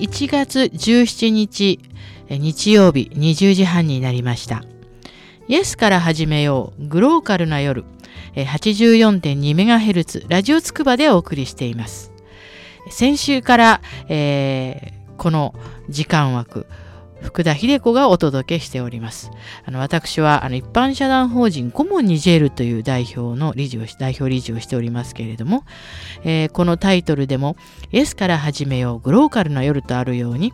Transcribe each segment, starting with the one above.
1月17日日曜日20時半になりました。イエスから始めようグローカルな夜 84.2MHz ラジオつくばでお送りしています。先週から、えー、この時間枠福田秀子がお届けしております。あの私はあの一般社団法人コモンニジェールという代表の理事を代表理事をしておりますけれども、えー、このタイトルでも「S から始めようグローカルな夜」とあるように、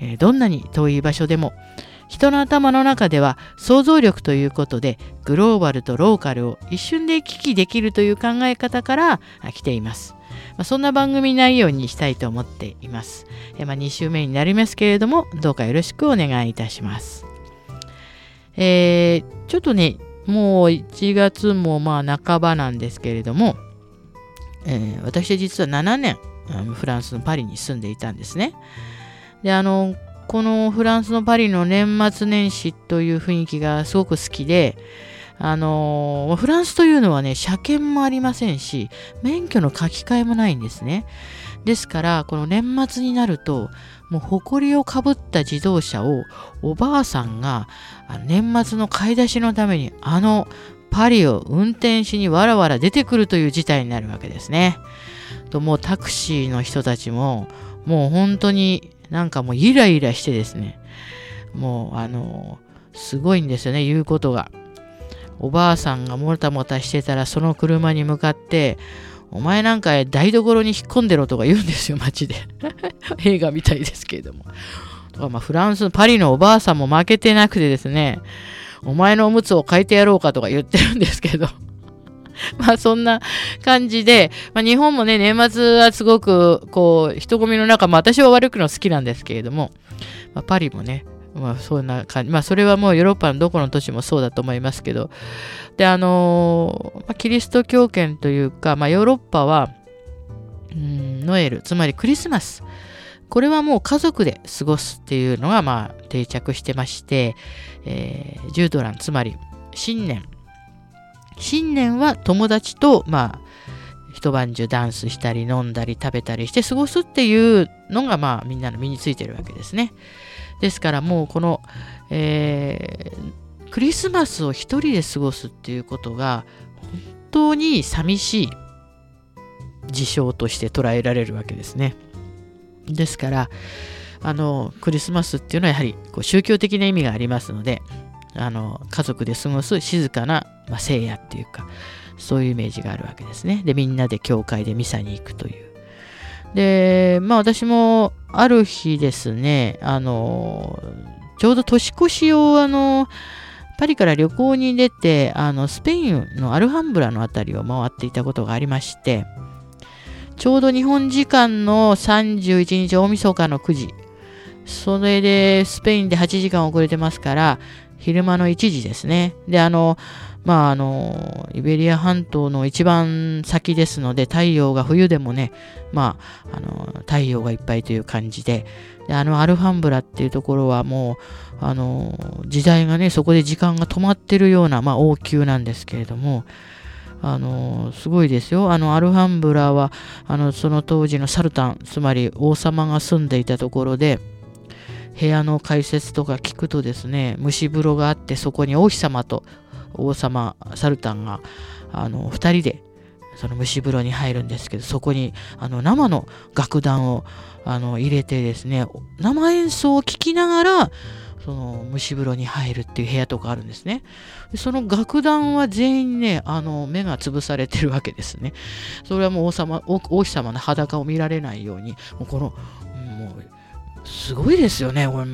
えー、どんなに遠い場所でも人の頭の中では想像力ということでグローバルとローカルを一瞬で行き来できるという考え方から来ています。まあ、そんな番組内容にしたいと思っています。えまあ、2週目になりますけれども、どうかよろしくお願いいたします。えー、ちょっとね、もう1月もまあ半ばなんですけれども、えー、私実は7年フランスのパリに住んでいたんですね。で、あの、このフランスのパリの年末年始という雰囲気がすごく好きで、あのフランスというのはね、車検もありませんし、免許の書き換えもないんですね。ですから、この年末になると、もう埃をかぶった自動車をおばあさんが年末の買い出しのためにあのパリを運転しにわらわら出てくるという事態になるわけですね。ともうタクシーの人たちももう本当になんかもうイライラしてですね。もうあのすごいんですよね言うことが。おばあさんがもたもたしてたらその車に向かってお前なんか台所に引っ込んでろとか言うんですよ街で。映画みたいですけれども。とかまあフランスのパリのおばあさんも負けてなくてですねお前のおむつを変えてやろうかとか言ってるんですけど。まあそんな感じで、まあ、日本もね、年末はすごくこう人混みの中、まあ私は悪くの好きなんですけれども、まあ、パリもね、まあそんな感じ。まあそれはもうヨーロッパのどこの都市もそうだと思いますけど。で、あのまあ、キリスト教圏というか、まあヨーロッパは、うん、ノエル、つまりクリスマス。これはもう家族で過ごすっていうのがまあ定着してまして、えー、ジュードラン、つまり新年。新年は友達と、まあ、一晩中ダンスしたり飲んだり食べたりして過ごすっていうのがまあみんなの身についてるわけですね。ですからもうこの、えー、クリスマスを一人で過ごすっていうことが本当に寂しい事象として捉えられるわけですね。ですからあのクリスマスっていうのはやはりこう宗教的な意味がありますのであの家族で過ごす静かな、まあ、聖夜っていうかそういうイメージがあるわけですね。でみんなで教会でミサに行くという。でまあ私もある日ですね、あの、ちょうど年越しを、あの、パリから旅行に出て、あの、スペインのアルハンブラの辺りを回っていたことがありまして、ちょうど日本時間の31日大晦日の9時、それでスペインで8時間遅れてますから、昼間の1時ですね。で、あの、まあ、あの、イベリア半島の一番先ですので、太陽が冬でもね、まあ、あの、太陽がいっぱいという感じで、であの、アルファンブラっていうところはもう、あの、時代がね、そこで時間が止まってるような、まあ、王宮なんですけれども、あの、すごいですよ。あの、アルハンブラは、あの、その当時のサルタン、つまり王様が住んでいたところで、部屋の解説とか聞くとですね、蒸し風呂があって、そこに王妃様と王様サルタンがあの2人でその蒸し風呂に入るんですけどそこにあの生の楽団をあの入れてですね生演奏を聴きながらその蒸し風呂に入るっていう部屋とかあるんですね。その楽団は全員ね、あの目が潰されてるわけですね。それはもう王様王妃様の裸を見られないように、もうこの、すごいですよね。俺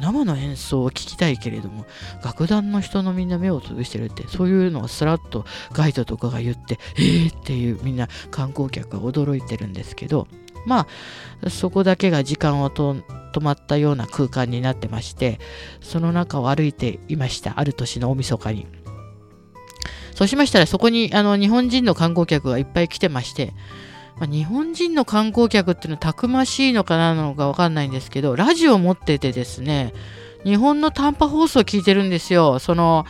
生の演奏を聴きたいけれども、楽団の人のみんな目をつぶしてるって、そういうのをスラッとガイドとかが言って、えーっていうみんな観光客が驚いてるんですけど、まあ、そこだけが時間をと止まったような空間になってまして、その中を歩いていました。ある年の大晦日に。そうしましたら、そこにあの日本人の観光客がいっぱい来てまして、ま、日本人の観光客っていうのはたくましいのかなのかわかんないんですけど、ラジオ持っててですね、日本の短波放送を聞いてるんですよ。その、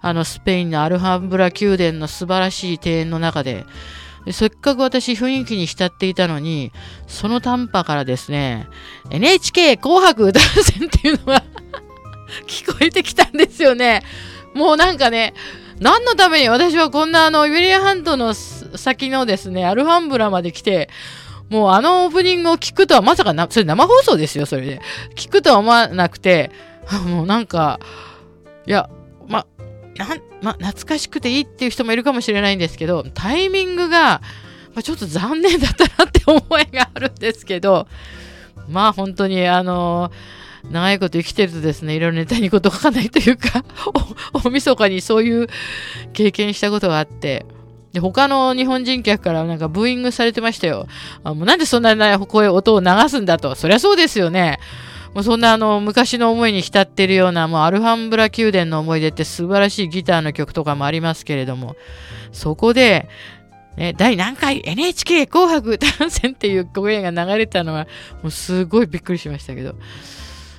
あの、スペインのアルハンブラ宮殿の素晴らしい庭園の中で。せっかく私雰囲気に浸っていたのに、その短波からですね、NHK 紅白歌合戦っていうのが 聞こえてきたんですよね。もうなんかね、何のために私はこんなあの、イベリア半島の先のですね、アルファンブラまで来て、もうあのオープニングを聞くとはまさかな、それ生放送ですよ、それで。聞くとは思わなくて、もうなんか、いや、ま、なん、ま、懐かしくていいっていう人もいるかもしれないんですけど、タイミングが、まちょっと残念だったなって思いがあるんですけど、まあ本当にあの長いこと生きてるとですね、いろいろネタにこと書かないというか、大晦日にそういう経験したことがあって、で、他の日本人客からなんかブーイングされてましたよ。あもうなんでそんな声、音を流すんだと。そりゃそうですよね。もうそんなあの昔の思いに浸ってるようなもうアルファンブラ宮殿の思い出って素晴らしいギターの曲とかもありますけれどもそこで、ね、第何回 NHK 紅白歌合戦っていう声が流れたのはもうすごいびっくりしましたけど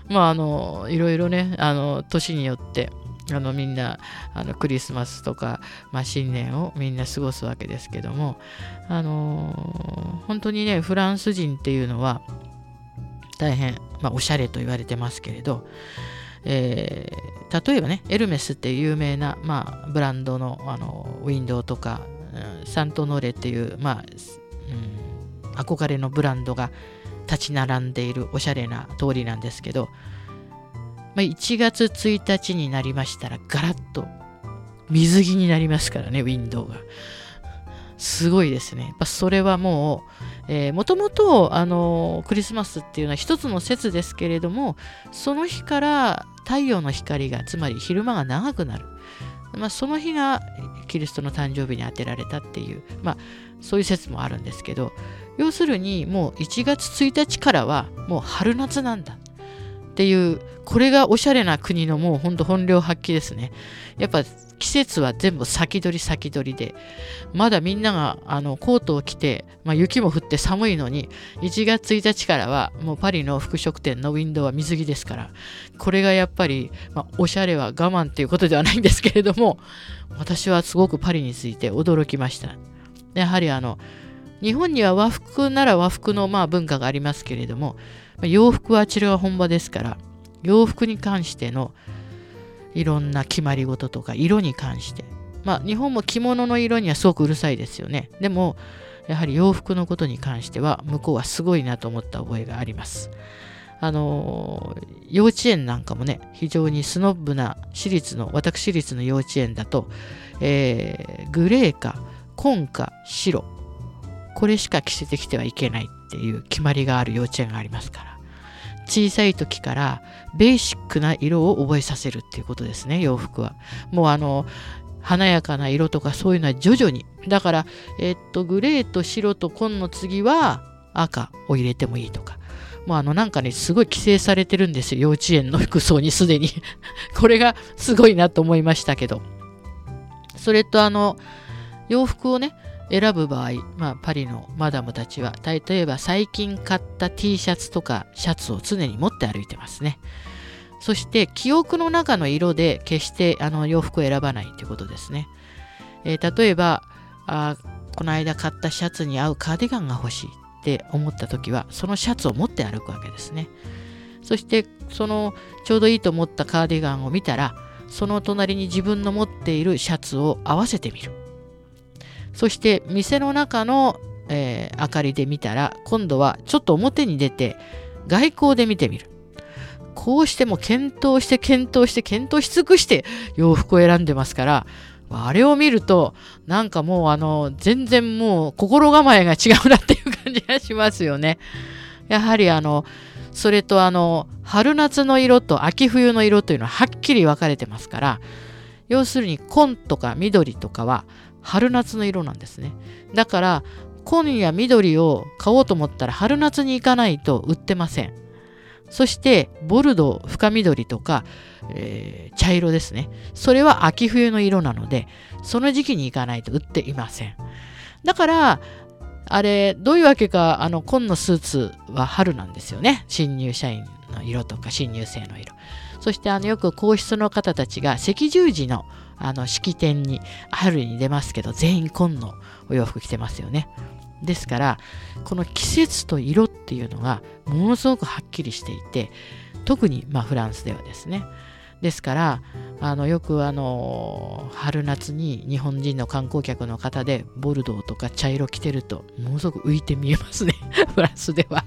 まああのいろいろねあの年によってあのみんなあのクリスマスとか、まあ、新年をみんな過ごすわけですけどもあの本当にねフランス人っていうのは大変、まあ、おしゃれと言われてますけれど、えー、例えばね、エルメスっていう有名な、まあ、ブランドのあのウィンドウとか、うん、サントノレっていう、まあうん、憧れのブランドが立ち並んでいるおしゃれな通りなんですけど、まあ、1月1日になりましたらガラッと水着になりますからね、ウィンドウが。すごいですね。それはもう、もともと、クリスマスっていうのは一つの説ですけれども、その日から太陽の光が、つまり昼間が長くなる。まあ、その日がキリストの誕生日に当てられたっていう、まあ、そういう説もあるんですけど、要するにもう1月1日からはもう春夏なんだっていう、これがおしゃれな国のもうほんと本領発揮ですね。やっぱ季節は全部先取り先取りで、まだみんながあのコートを着て、まあ、雪も降って寒いのに、1月1日からはもうパリの服飾店のウィンドウは水着ですから、これがやっぱり、まあ、おしゃれは我慢っていうことではないんですけれども、私はすごくパリについて驚きました。やはりあの、日本には和服なら和服のまあ文化がありますけれども、洋服はあちらが本場ですから、洋服に関してのいろんな決まり事とか色に関して。まあ日本も着物の色にはすごくうるさいですよね。でもやはり洋服のことに関しては向こうはすごいなと思った覚えがあります。あの幼稚園なんかもね非常にスノブな私立の私立の幼稚園だと、えー、グレーか紺か白これしか着せてきてはいけないっていう決まりがある幼稚園がありますから。小さい時からベーシックな色を覚えさせるっていうことですね洋服は。もうあの華やかな色とかそういうのは徐々に。だからえっとグレーと白と紺の次は赤を入れてもいいとか。もうあのなんかねすごい規制されてるんですよ幼稚園の服装にすでに。これがすごいなと思いましたけど。それとあの洋服をね選ぶ場合、まあ、パリのマダムたちは例えば最近買った T シャツとかシャツを常に持って歩いてますね。そして記憶の中の色で決してあの洋服を選ばないということですね、えー、例えばあこの間買ったシャツに合うカーディガンが欲しいって思った時はそのシャツを持って歩くわけですね。そしてそのちょうどいいと思ったカーディガンを見たらその隣に自分の持っているシャツを合わせてみるそして店の中の、えー、明かりで見たら今度はちょっと表に出て外光で見てみる。こうしても検討して検討して検討し尽くして洋服を選んでますから、あれを見ると、なんかもうあの、全然もう心構えが違うなっていう感じがしますよね。やはりあの、それとあの、春夏の色と秋冬の色というのははっきり分かれてますから、要するに紺とか緑とかは春夏の色なんですね。だから、紺や緑を買おうと思ったら春夏に行かないと売ってません。そして、ボルド、深緑とか、えー、茶色ですね。それは秋冬の色なので、その時期に行かないと売っていません。だから、あれ、どういうわけか、あの、紺のスーツは春なんですよね。新入社員の色とか、新入生の色。そして、あの、よく皇室の方たちが赤十字のあの式典に春に出ますけど全員紺のお洋服着てますよね。ですからこの季節と色っていうのがものすごくはっきりしていて特にまフランスではですねですからあのよくあの春夏に日本人の観光客の方でボルドーとか茶色着てるとものすごく浮いて見えますね フランスでは。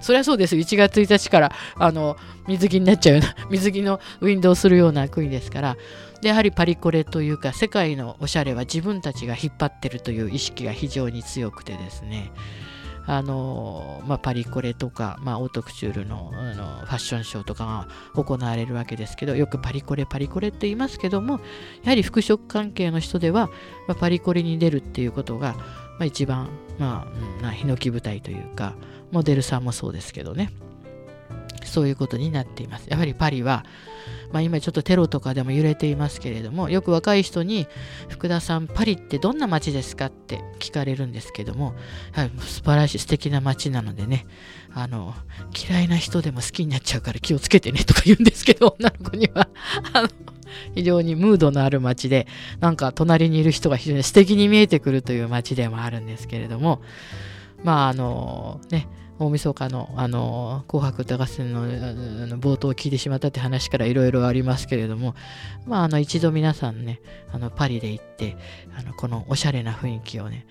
そりゃそうです。1月1日からあの水着になっちゃうような 水着のウィンドウするような国ですから。でやはりパリコレというか世界のおしゃれは自分たちが引っ張ってるという意識が非常に強くてですね。あのまあ、パリコレとか、まあ、オートクチュールのあのファッションショーとかが行われるわけですけどよくパリコレパリコレって言いますけどもやはり服飾関係の人では、まあ、パリコレに出るっていうことが、まあ、一番、まあ、うん、ヒノキ舞台というかモデルさんもそうですけどねそういうことになっていますやはりパリはまあ、今ちょっとテロとかでも揺れていますけれどもよく若い人に「福田さんパリってどんな街ですか?」って聞かれるんですけども、はい、素晴らしい素敵な街なのでねあの嫌いな人でも好きになっちゃうから気をつけてねとか言うんですけど女の子には あの非常にムードのある街でなんか隣にいる人が非常に素敵に見えてくるという街でもあるんですけれどもまああのね大晦日の、あの、紅白歌合戦の冒頭を聞いてしまったって話からいろいろありますけれども、まあ、あの、一度皆さんね、あの、パリで行って、あの、このおしゃれな雰囲気をね、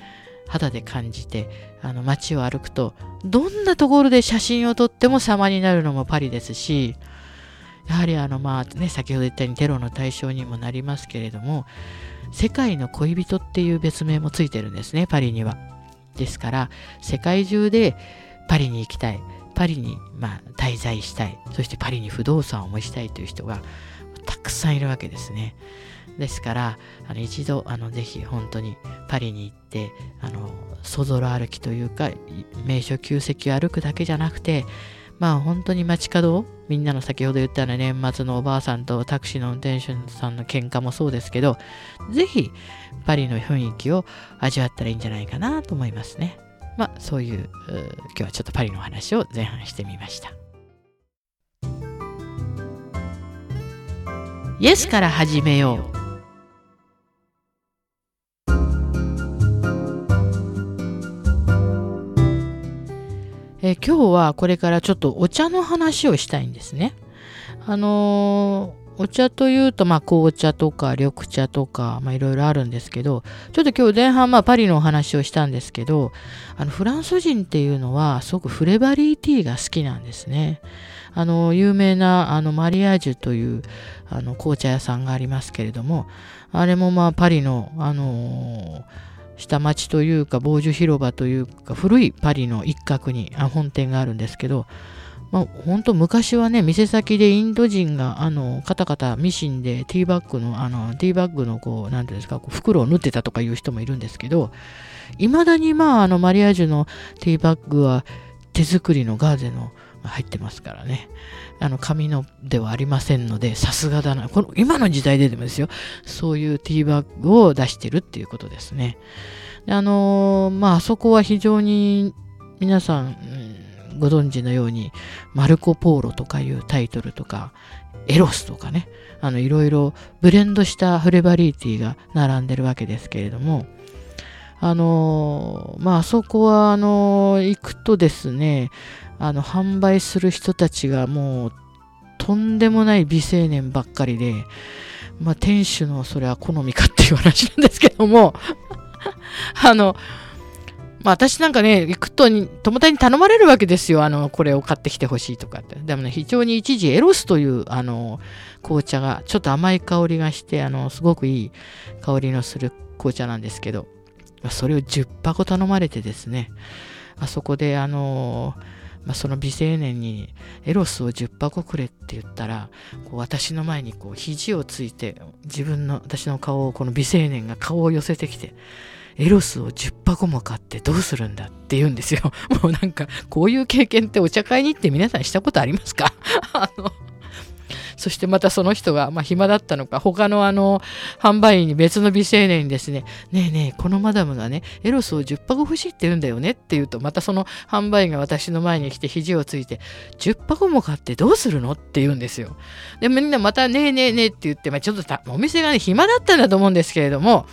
肌で感じて、あの、街を歩くと、どんなところで写真を撮っても様になるのもパリですし、やはりあの、まあね、先ほど言ったようにテロの対象にもなりますけれども、世界の恋人っていう別名もついてるんですね、パリには。ですから、世界中でパリに行きたい。パリに、まあ、滞在したい。そしてパリに不動産を持ちたいという人がたくさんいるわけですね。ですからあの一度あのぜひ本当にパリに行ってあのそぞろ歩きというか名所旧跡を歩くだけじゃなくてまあ本当に街角みんなの先ほど言ったような年末のおばあさんとタクシーの運転手さんの喧嘩もそうですけどぜひパリの雰囲気を味わったらいいんじゃないかなと思いますね。まあそういう今日はちょっとパリの話を前半してみましたイエスから始めようえ今日はこれからちょっとお茶の話をしたいんですね。あのお茶というと、まあ、紅茶とか緑茶とか、まあ、いろいろあるんですけど、ちょっと今日前半、まあ、パリのお話をしたんですけど、あの、フランス人っていうのは、すごくフレバリーティーが好きなんですね。あの、有名な、あの、マリアージュという、あの、紅茶屋さんがありますけれども、あれも、まあ、パリの、あの下町というか、防樹広場というか、古いパリの一角に本店があるんですけど、まあ、本当昔はね、店先でインド人が、あの、カタカタミシンでティーバッグの、あの、ティーバッグの、こう、なんていうんですかこう、袋を縫ってたとかいう人もいるんですけど、いまだに、まあ、あの、マリアージュのティーバッグは手作りのガーゼの入ってますからね。あの、紙のではありませんので、さすがだな。この、今の時代ででもですよ、そういうティーバッグを出してるっていうことですね。あのまあ、あそこは非常に皆さん、ご存知のように、マルコ・ポーロとかいうタイトルとか、エロスとかね、あの、いろいろブレンドしたフレバリーティーが並んでるわけですけれども、あのまあ、あそこは、あの行くとですね、あの、販売する人たちがもう、とんでもない美青年ばっかりで、まあ、店主のそれは好みかっていう話なんですけども、あの、まあ私なんかね、行くと友達に頼まれるわけですよ。あの、これを買ってきてほしいとかって。でもね、非常に一時エロスという、あの、紅茶が、ちょっと甘い香りがして、あの、すごくいい香りのする紅茶なんですけど、それを10箱頼まれてですね、あそこで、あの、まあ、その美青年にエロスを10箱くれって言ったら、こう私の前にこう肘をついて、自分の、私の顔を、この美青年が顔を寄せてきて、エロスを10箱も買ってどうするんだって言うんですよ。もうなんか、こういう経験ってお茶会に行って皆さんしたことありますか？あの、そしてまたその人が、まあ、暇だったのか、他のあの、販売員に別の美青年にですね、ねえねえ、このマダムがね、エロスを10箱欲しいって言うんだよねって言うと、またその販売員が私の前に来て肘をついて、10箱も買ってどうするのって言うんですよ。で、みんなまたねえねえねえって言って、まあ、ちょっとお店がね、暇だったんだと思うんですけれども、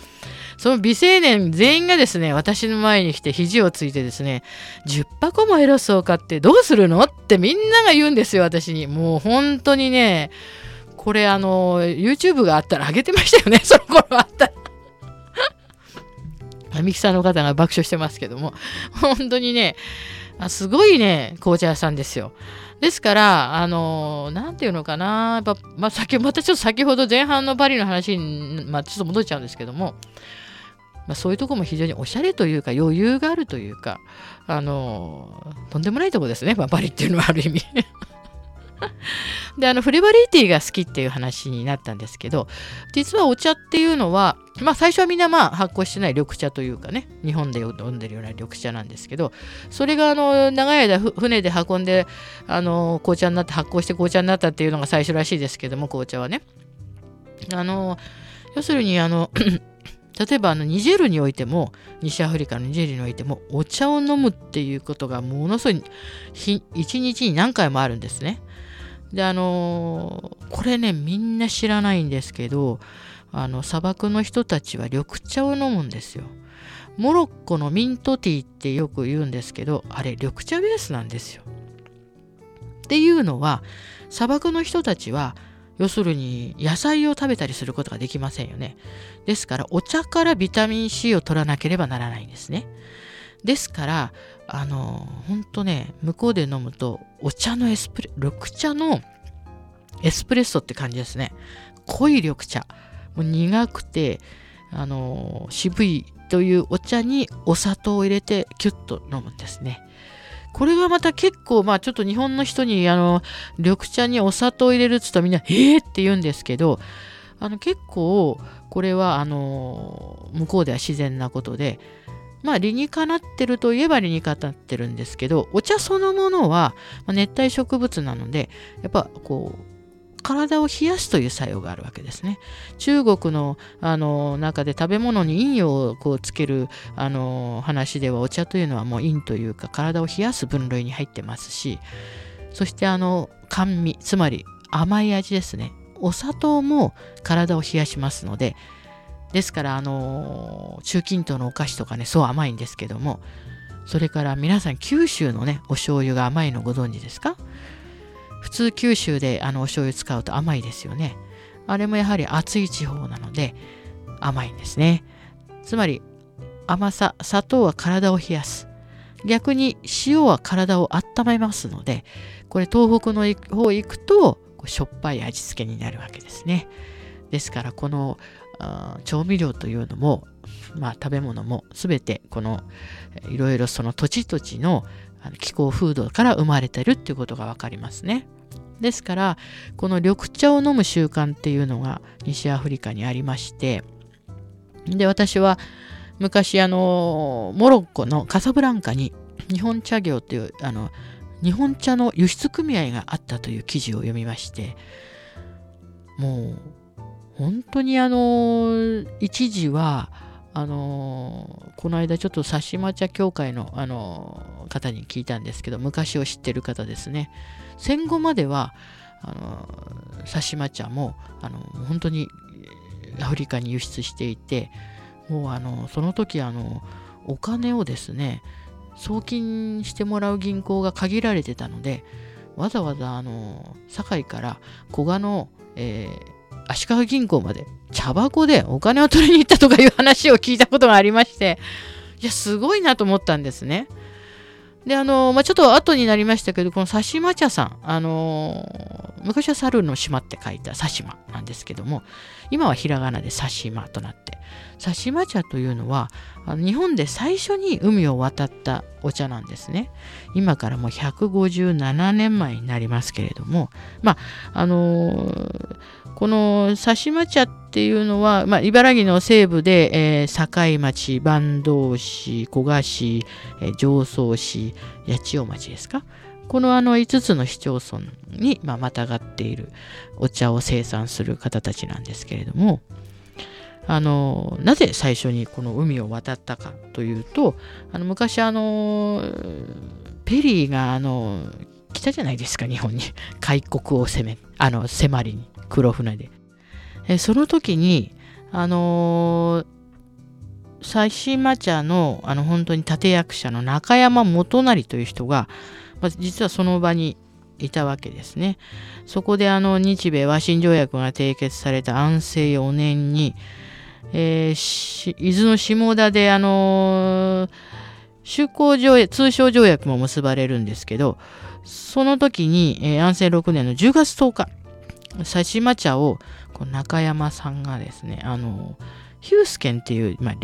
その美青年全員がですね、私の前に来て肘をついてですね、10箱もエロスを買ってどうするの？ってみんなが言うんですよ、私に。もう本当にね、これあの、YouTube があったら上げてましたよね、その頃あったら。ミキサーの方が爆笑してますけども、本当にね、すごいね、紅茶屋さんですよ。ですから、あの、なんていうのかな、やっぱ、まあ、先、またちょっと先ほど前半のパリの話に、まあ、ちょっと戻っちゃうんですけども、まあ、そういうとこも非常におしゃれというか余裕があるというか、あの、とんでもないとこですね、まあ、パリっていうのはある意味。であのフレバリーティーが好きっていう話になったんですけど実はお茶っていうのは、まあ、最初はみんなまあ発酵してない緑茶というかね日本で飲んでるような緑茶なんですけどそれがあの長い間船で運んであの紅茶になって発酵して紅茶になったっていうのが最初らしいですけども紅茶はねあの要するにあの例えばあのニジェルにおいても西アフリカのニジェルにおいてもお茶を飲むっていうことがものすごい一日に何回もあるんですね。であのこれねみんな知らないんですけどあの砂漠の人たちは緑茶を飲むんですよ。モロッコのミントティーってよく言うんですけどあれ緑茶ベースなんですよ。っていうのは砂漠の人たちは要するに野菜を食べたりすることができませんよね。ですからお茶からビタミン C を取らなければならないんですね。ですからあのほんとね向こうで飲むとお茶のエスプレ緑茶のエスプレッソって感じですね濃い緑茶もう苦くてあの渋いというお茶にお砂糖を入れてキュッと飲むんですねこれがまた結構まあちょっと日本の人にあの緑茶にお砂糖を入れるっつったらみんな「えー!」って言うんですけどあの結構これはあの向こうでは自然なことでまあ理にかなってるといえば理にかなってるんですけどお茶そのものはまあ熱帯植物なのでやっぱこう体を冷やすという作用があるわけですね。中国のあの中で食べ物に陰陽をこうつけるあの話ではお茶というのはもう陰というか体を冷やす分類に入ってますしそしてあの甘味つまり甘い味ですねお砂糖も体を冷やしますのでですから、あの中近東のお菓子とかね、そう甘いんですけども、それから皆さん、九州のね、お醤油が甘いのご存知ですか？普通九州であのお醤油使うと甘いですよね。あれもやはり暑い地方なので甘いんですね。つまり甘さ、砂糖は体を冷やす。逆に塩は体を温めますので、これ東北の方行くとしょっぱい味付けになるわけですね。ですからこの調味料というのも、まあ、食べ物も全てこのいろいろその土地土地の気候風土から生まれてるっていうことが分かりますね。ですからこの緑茶を飲む習慣っていうのが西アフリカにありましてで私は昔あのモロッコのカサブランカに日本茶業というあの日本茶の輸出組合があったという記事を読みましてもう本当にあの一時はあのこの間ちょっと佐島茶協会のあの方に聞いたんですけど昔を知ってる方ですね。戦後まではあの佐島茶もあの本当にアフリカに輸出していてもうあのその時あのお金をですね送金してもらう銀行が限られてたのでわざわざあの堺から古賀の、えー足利銀行まで茶箱でお金を取りに行ったとかいう話を聞いたことがありまして、いや、すごいなと思ったんですね。で、あの、まあ、ちょっと後になりましたけど、この佐島茶さん、あの、昔は猿の島って書いた佐島なんですけども、今はひらがなで佐島となって、佐島茶というのは、あの日本で最初に海を渡ったお茶なんですね。今からもう157年前になりますけれども、まあ、あのこの佐島茶っていうのは、まあ、茨城の西部で、えー、境町、坂東市、古河市、えー、常総市、八千代町ですか？このあの5つの市町村に、まあ、またがっているお茶を生産する方たちなんですけれども、あのなぜ最初にこの海を渡ったかというとあの昔あのペリーがあの来たじゃないですか日本に開国を攻めあの迫りに黒船で。えその時に、あのー、佐島茶のあの本当に立役者の中山元成という人が、まあ、実はその場にいたわけですね。そこであの日米和親条約が締結された安政4年に、えー、伊豆の下田であのー、修好条約、通商条約も結ばれるんですけど、その時に、えー、安政6年の10月10日、佐島茶をこの中山さんがですね、あのヒュースケンっていう、まあ、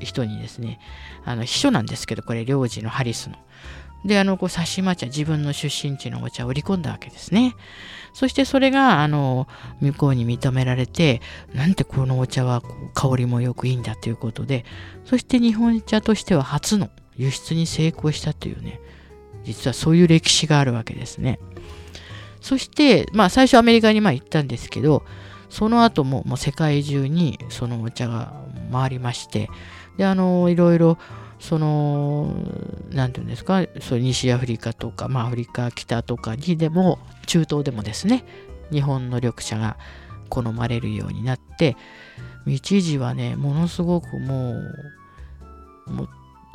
人にですね、あの秘書なんですけど、これ領事のハリスの。で、あの、こう、刺し茶、自分の出身地のお茶を売り込んだわけですね。そしてそれが、あの、向こうに認められて、なんてこのお茶は香りもよくいいんだということで、そして日本茶としては初の輸出に成功したというね、実はそういう歴史があるわけですね。そして、まあ最初アメリカにまあ行ったんですけど、その後ももう世界中にそのお茶が回りまして、で、あの、いろいろその、なんていうんですか、そう西アフリカとか、まあ、アフリカ北とかにでも、中東でもですね、日本の緑茶が好まれるようになって、一時はね、ものすごくもう、もう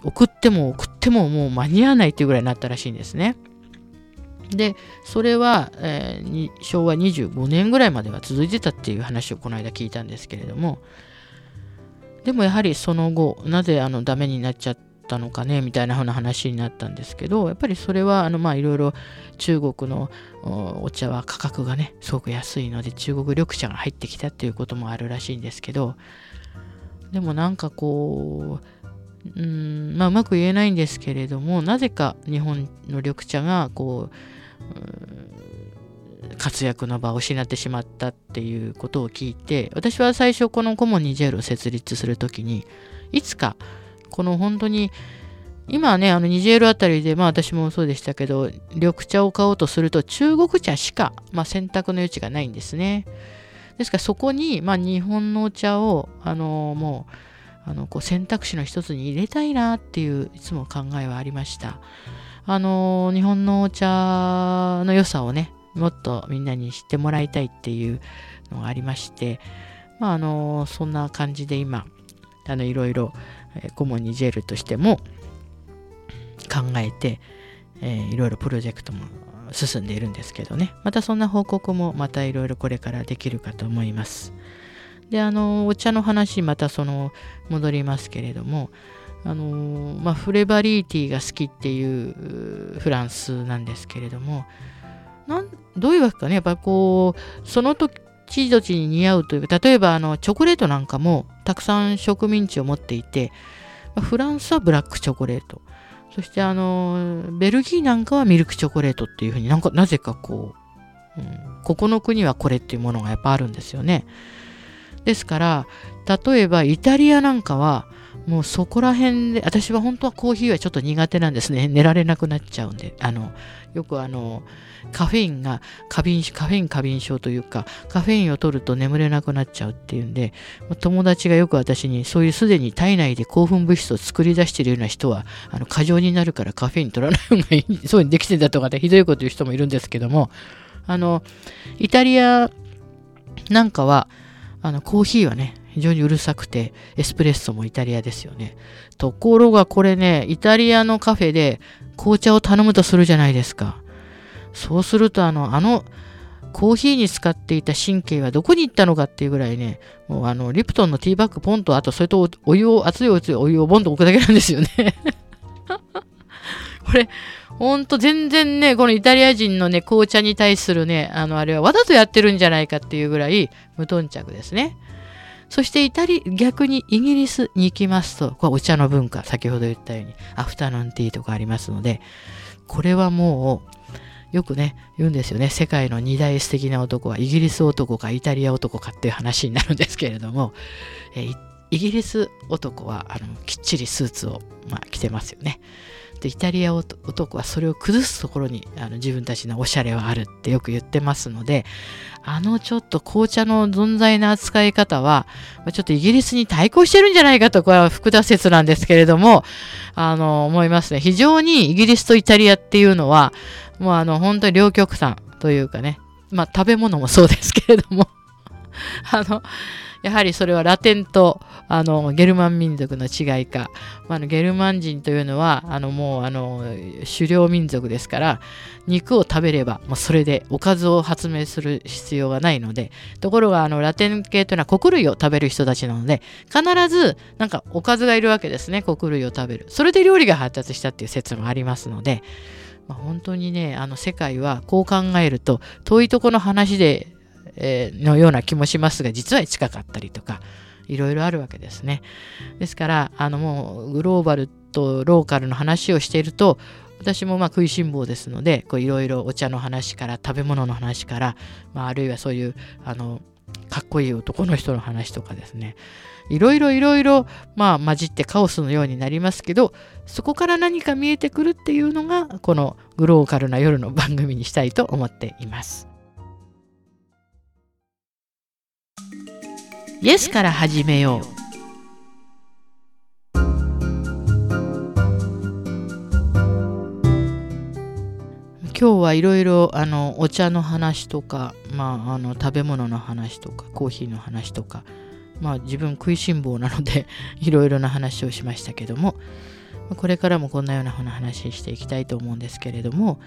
送っても送ってももう間に合わないっていうぐらいになったらしいんですね。で、それは、えー、昭和25年ぐらいまでは続いてたっていう話をこの間聞いたんですけれども、でもやはりその後、なぜあのダメになっちゃったのかねみたいな風な話になったんですけど、やっぱりそれはあのまいろいろ中国のお茶は価格がね、すごく安いので中国緑茶が入ってきたっていうこともあるらしいんですけど、でもなんかこう、うんまあ、うまく言えないんですけれども、なぜか日本の緑茶がこう、活躍の場を失ってしまったっていうことを聞いて私は最初このコモニジェールを設立する時にいつかこの本当に今はねあのニジェールあたりでまあ私もそうでしたけど緑茶を買おうとすると中国茶しか、まあ、選択の余地がないんですね。ですからそこに、まあ、日本のお茶をあのもうあのこう選択肢の一つに入れたいなっていういつも考えはありました。あの日本のお茶の良さをねもっとみんなに知ってもらいたいっていうのがありまして、まあ、あの、そんな感じで今、あの、いろいろ、えコモニジェルとしても考えて、えー、いろいろプロジェクトも進んでいるんですけどね。またそんな報告もまたいろいろこれからできるかと思います。で、あの、お茶の話、またその、戻りますけれども、あの、まあ、フレバリーティーが好きっていうフランスなんですけれども、なんどういうわけかね、やっぱこう、その時々に似合うというか、例えばあのチョコレートなんかもたくさん植民地を持っていて、フランスはブラックチョコレート、そしてあの、ベルギーなんかはミルクチョコレートっていうふうになんか、なぜかこう、うん、ここの国はこれっていうものがやっぱあるんですよね。ですから、例えばイタリアなんかは、もうそこら辺で、私は本当はコーヒーはちょっと苦手なんですね。寝られなくなっちゃうんで。あの、よくあの、カフェインが過敏、カフェイン過敏症というか、カフェインを取ると眠れなくなっちゃうっていうんで、友達がよく私に、そういうすでに体内で興奮物質を作り出しているような人は、あの、過剰になるからカフェイン取らない方がいい、そうにできてたとかでひどいこと言う人もいるんですけども、あの、イタリアなんかは、あの、コーヒーはね、非常にうるさくて、エスプレッソもイタリアですよね。ところがこれね、イタリアのカフェで紅茶を頼むとするじゃないですか。そうすると、あの、あの、コーヒーに使っていた神経はどこに行ったのかっていうぐらいね、もうあの、リプトンのティーバッグポンと、あとそれとお湯を、熱いお湯をボンと置くだけなんですよね これ、ほんと全然ね、このイタリア人のね、紅茶に対するね、あの、あれはわざとやってるんじゃないかっていうぐらい無頓着ですね。そしてイタリ、逆にイギリスに行きますと、これお茶の文化、先ほど言ったように、アフタヌーンティーとかありますので、これはもう、よくね、言うんですよね。世界の二大素敵な男はイギリス男かイタリア男かっていう話になるんですけれども、えイギリス男はあのきっちりスーツを、まあ、着てますよね。イタリア男はそれを崩すところにあの自分たちのおしゃれはあるってよく言ってますのであのちょっと紅茶の存在な扱い方はちょっとイギリスに対抗してるんじゃないかとこれは福田説なんですけれどもあの思いますね。非常にイギリスとイタリアっていうのはもうあの本当に両極端というかねまあ食べ物もそうですけれども あのやはりそれはラテンとあのゲルマン民族の違いか、まあ、のゲルマン人というのはあのもうあの狩猟民族ですから肉を食べればもうそれでおかずを発明する必要がないのでところがあのラテン系というのは穀類を食べる人たちなので必ずなんかおかずがいるわけですね。穀類を食べる。それで料理が発達したっていう説もありますので、本当にねあの世界はこう考えると遠いとこの話でえ、のような気もしますが実は近かったりとかいろいろあるわけですね。ですからあのもうグローバルとローカルの話をしていると私もまあ食いしん坊ですのでいろいろお茶の話から食べ物の話から、まあ、あるいはそういうあのかっこいい男の人の話とかですねいろいろいろいろまあ混じってカオスのようになりますけどそこから何か見えてくるっていうのがこのグローカルな夜の番組にしたいと思っています。イエスから始めよう。今日はいろいろあのお茶の話とか、まあ、あの食べ物の話とかコーヒーの話とか、まあ、自分食いしん坊なので いろいろな話をしましたけどもこれからもこんなような話していきたいと思うんですけれども、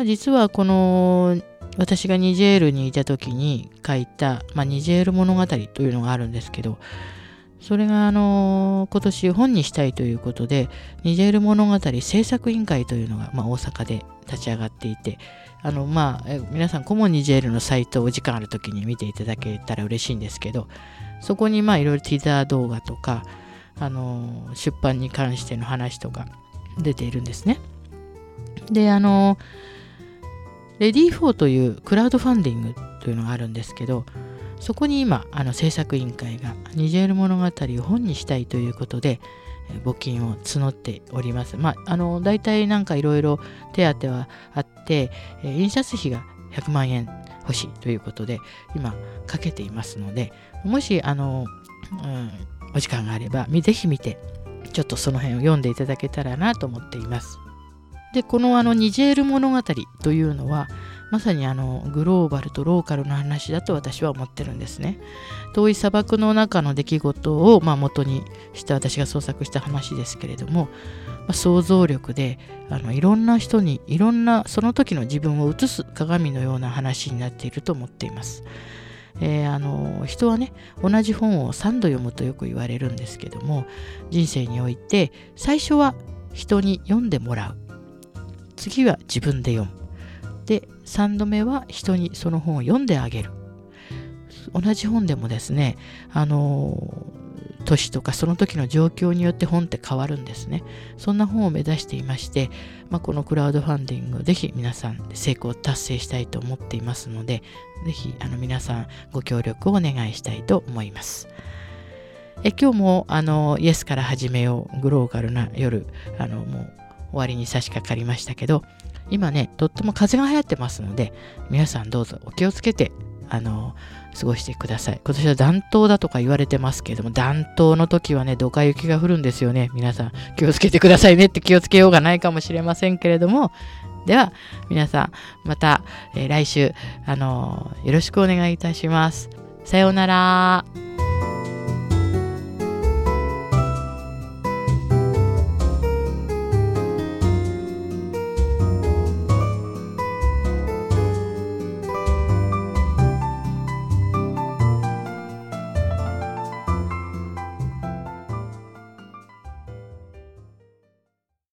まあ、実はこの私がニジェールにいた時に書いた、まあ、ニジェール物語というのがあるんですけど、それがあの今年本にしたいということで、ニジェール物語制作委員会というのが、まあ、大阪で立ち上がっていて、あのまあ、皆さん、コモニジェールのサイトをお時間ある時に見ていただけたら嬉しいんですけど、そこにまあいろいろティザー動画とか、あの出版に関しての話とか出ているんですね。で、あのレディー4というクラウドファンディングというのがあるんですけど、そこに今、あの制作委員会がニジェール物語を本にしたいということで、募金を募っております。まあ、あの、大体なんかいろいろ手当はあって、印刷費が100万円欲しいということで、今かけていますので、もし、あの、うん、お時間があれば、ぜひ見て、ちょっとその辺を読んでいただけたらなと思っています。でこのあのニジェール物語というのはまさにあのグローバルとローカルの話だと私は思ってるんですね。遠い砂漠の中の出来事をまあ元にして私が創作した話ですけれども、まあ、想像力であのいろんな人にいろんなその時の自分を映す鏡のような話になっていると思っています。えー、あの人はね同じ本を3度読むとよく言われるんですけども人生において最初は人に読んでもらう次は自分で読む。で、3度目は人にその本を読んであげる。同じ本でもですね、あの、年とかその時の状況によって本って変わるんですね。そんな本を目指していまして、まあ、このクラウドファンディングをぜひ皆さん成功達成したいと思っていますので、ぜひあの皆さんご協力をお願いしたいと思います。え今日もあのイエスから始めようグローカルな夜あのもう終わりに差し掛かりましたけど、今ね、とっても風が流行ってますので、皆さんどうぞお気をつけて、あの、過ごしてください。今年は暖冬だとか言われてますけれども、暖冬の時はね、どか雪が降るんですよね。皆さん気をつけてくださいねって気をつけようがないかもしれませんけれども、では、皆さん、また、えー、来週、あのよろしくお願いいたします。さようなら。